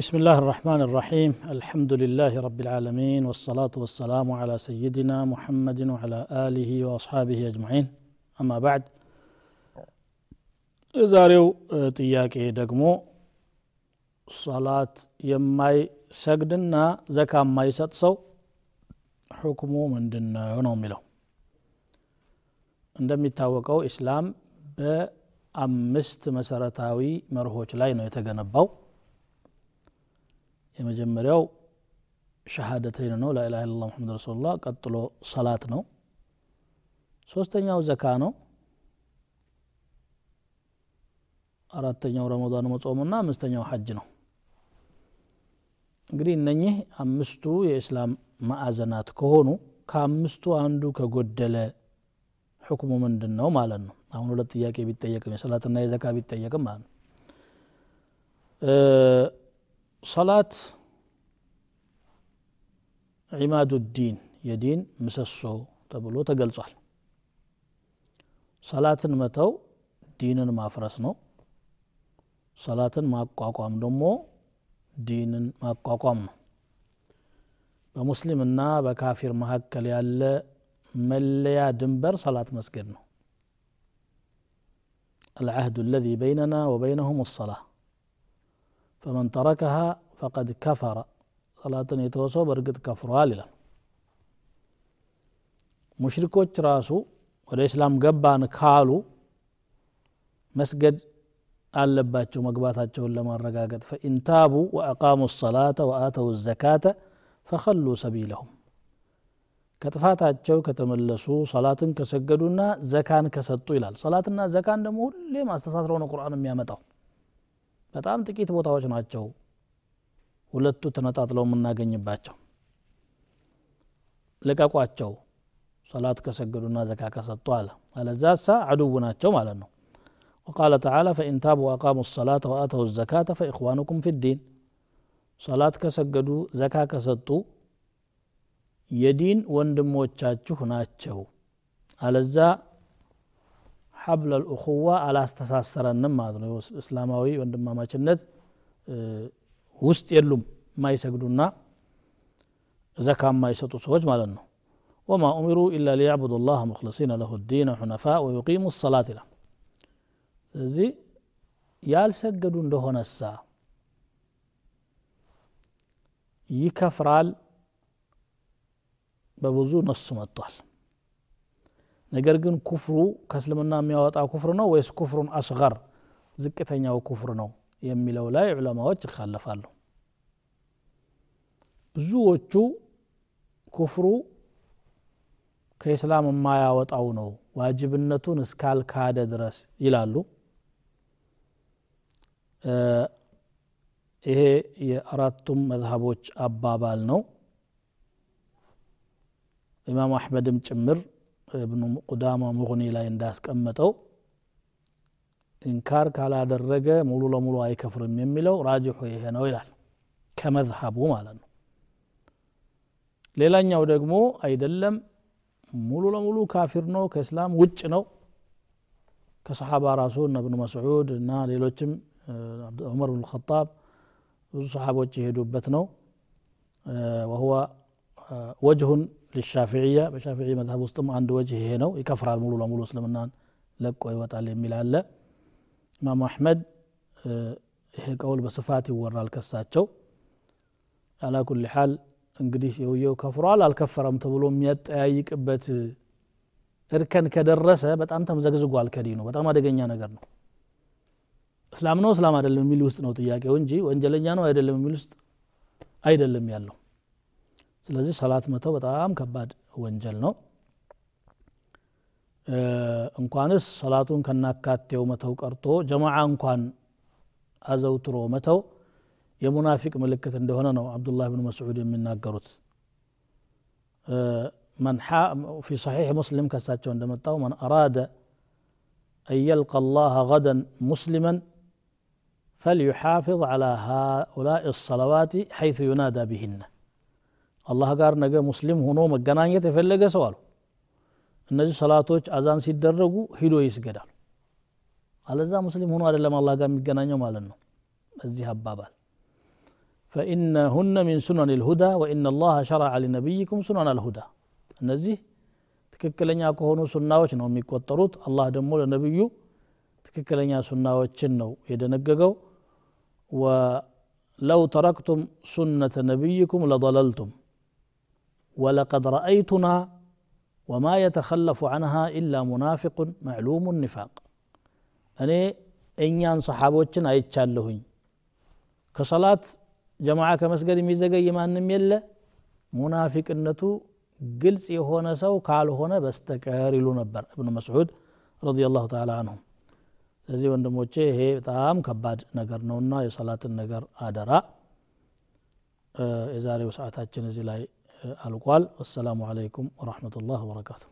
بسم الله الرحمن الرحيم الحمد لله رب العالمين والصلاة والسلام على سيدنا محمد وعلى آله وأصحابه أجمعين أما بعد የዛሬው ጥያቄ ደግሞ ሰላት የማይሰግድና ዘካ የማይሰጥ ሰው ሕክሙ ምንድን ነው ነው የሚለው እንደሚታወቀው ኢስላም በአምስት መሰረታዊ መርሆች ላይ ነው የተገነባው የመጀመሪያው ሸሃደተይን ነው። ላኢላha ኢላላህ ሙሐመድ ረሱሉላህ ቀጥሎ ሰላት ነው። ሶስተኛው ዘካ ነው። አራተኛው ረመዳን መጾምና አምስተኛው ሐጅ ነው። እንግዲህ እነኚህ አምስቱ የእስላም ማዕዘናት ከሆኑ ከአምስቱ አንዱ ከጎደለ ሕክሙ ምንድን ነው ማለት ነው። አሁን ሁለት ጥያቄ ቢጠየቅም የሰላትና የዘካ ቢጠየቅም ማለት ነው ሰላት ዒማዱ ዲን የዲን ምሰሶ ተብሎ ተገልጿል ሰላትን መተው ዲንን ማፍረስ ነው ሰላትን ማቋቋም ደግሞ ዲንን ማቋቋም ነው በሙስሊምና በካፊር መካከል ያለ መለያ ድንበር ሰላት መስገድ ነው العهد الذي بيننا وبينهم فمن تركها فقد كفر. صلاة يتوسو برقد كفروا للا مشركو تراسو والإسلام قبان كالو مسجد قال لباتشو مقباتاتشو لما الرقاقت فإن تابوا وأقاموا الصلاة وآتوا الزكاة فخلوا سبيلهم. ከጥፋታቸው ከተመለሱ ሰላትን ከሰገዱና ዘካን ከሰጡ ይላል ሰላትና ዘካን ደግሞ ሁሌም አስተሳስረው ነው ቁርአን የሚያመጣው በጣም ጥቂት ቦታዎች ናቸው ሁለቱ ተነጣጥለው የምናገኝባቸው ልቀቋቸው ሰላት ከሰገዱና ዘካ ከሰጡ አለ አለዛሳ አድው ናቸው ማለት ነው وقال تعالى فإن تابوا وأقاموا الصلاة وآتوا الزكاة فإخوانكم في الدين صلاة كسجدوا زكاة كسطوا የዲን ወንድሞቻችሁ ናቸው አለዛ ሐብል አልእኹዋ አላስተሳሰረንም ማለት ነው እስላማዊ ወንድማማችነት ውስጥ የሉም የማይሰግዱና ዘካ የማይሰጡ ሰዎች ማለት ነው ወማ ኡሚሩ ኢላ ሊያዕቡዱ ላህ ሙክልሲነ ለሁ ዲን ሑነፋ ወዩቂሙ ሰላት ይላል ስለዚህ ያልሰገዱ እንደሆነሳ ይከፍራል በብዙ ነሱ መጥቷል ነገር ግን ኩፍሩ ከእስልምና የሚያወጣ ኩፍር ነው ወይስ ኩፍሩን አስገር ዝቅተኛው ኩፍር ነው የሚለው ላይ ዑለማዎች ይካለፋሉ። ብዙዎቹ ኩፍሩ ከኢስላም የማያወጣው ነው ዋጅብነቱን እስካልካደ ድረስ ይላሉ። ይሄ የአራቱም መዝሀቦች አባባል ነው። ኢማም አሕመድም ጭምር ابن قدامه مغني لا ينداس كمتو انكار كالا درجة مولو لمولو اي كفر ميميلو راجحو يهنا ويلال كمذهبو مالن ليلا نيو دقمو اي دلم مولو كافر نو كاسلام وچ نو كصحابة راسول ابن مسعود نا ليلوچم عبد عمر بن الخطاب صحابة وچه دوبتنو وهو وجه ልሻፊዕያ በሻፊዒ መዝሀብ ውስጥም አንድ ወጅህ ይሄ ነው። ይከፍራል ሙሉ ለሙሉ እስልምናን ለቆ ይወጣል የሚል አለ። ኢማም አሕመድ ይሄ ቀውል በስፋት ይወራል ከሳቸው። አላ ኩል ሓል እንግዲህ የውየው ከፍሯል አልከፈረም ተብሎ የሚያጠያይቅበት እርከን ከደረሰ በጣም ተምዘግዝጓል ከዲኑ። በጣም አደገኛ ነገር ነው። እስላም ነው እስላም አይደለም የሚል ውስጥ ነው ጥያቄው እንጂ ወንጀለኛ ነው አይደለም የሚል ውስጥ አይደለም ያለው ስለዚህ ሰላት መተው በጣም ከባድ ወንጀል ነው እንኳንስ ሰላቱን ከናካቴው መተው ቀርቶ ጀማዓ እንኳን አዘውትሮ መተው የሙናፊቅ ምልክት እንደሆነ ነው አብዱላህ ብን መስዑድ የሚናገሩት من في صحيح مسلم كساتشو عندما من أراد أن يلقى الله غدا مسلما فليحافظ على هؤلاء الصلوات حيث ينادى بهن አላህ ጋር ነገ ሙስሊም ሆኖ መገናኘት የፈለገ ሰው አሉ እነዚህ ሰላቶች አዛን ሲደረጉ ሂዶ ይስገዳል አለዛ ሙስሊም ሆኖ አይደለም አላህ ጋር የሚገናኘው ማለት ነው እዚህ አባባል فإنهن من سنن الهدى وإن الله شرع لنبيكم سنن الهدى እነዚህ ትክክለኛ ከሆኑ ሱናዎች ነው የሚቆጠሩት አላህ ደግሞ ለነቢዩ ትክክለኛ ሱናዎችን ነው የደነገገው ولو تركتم سنة نبيكم لضللتم ولقد رأيتنا وما يتخلف عنها إلا منافق معلوم النفاق እኔ እኛን ሰሓቦችን አይቻለሁኝ ከሰላት ጀማዓ ከመስገድ የሚዘገይ ማንም የለ ሙናፊቅነቱ ግልጽ የሆነ ሰው ካልሆነ በስተቀር ይሉ ነበር እብኑ መስዑድ ረዲ ላሁ ተላ አንሁም ስለዚህ ወንድሞቼ ይሄ በጣም ከባድ ነገር ነውና የሰላትን ነገር አደራ የዛሬው ሰዓታችን እዚህ ላይ አልቋል ወሰላሙ አለይኩም ወረሕመቱላህ ወበረካቱ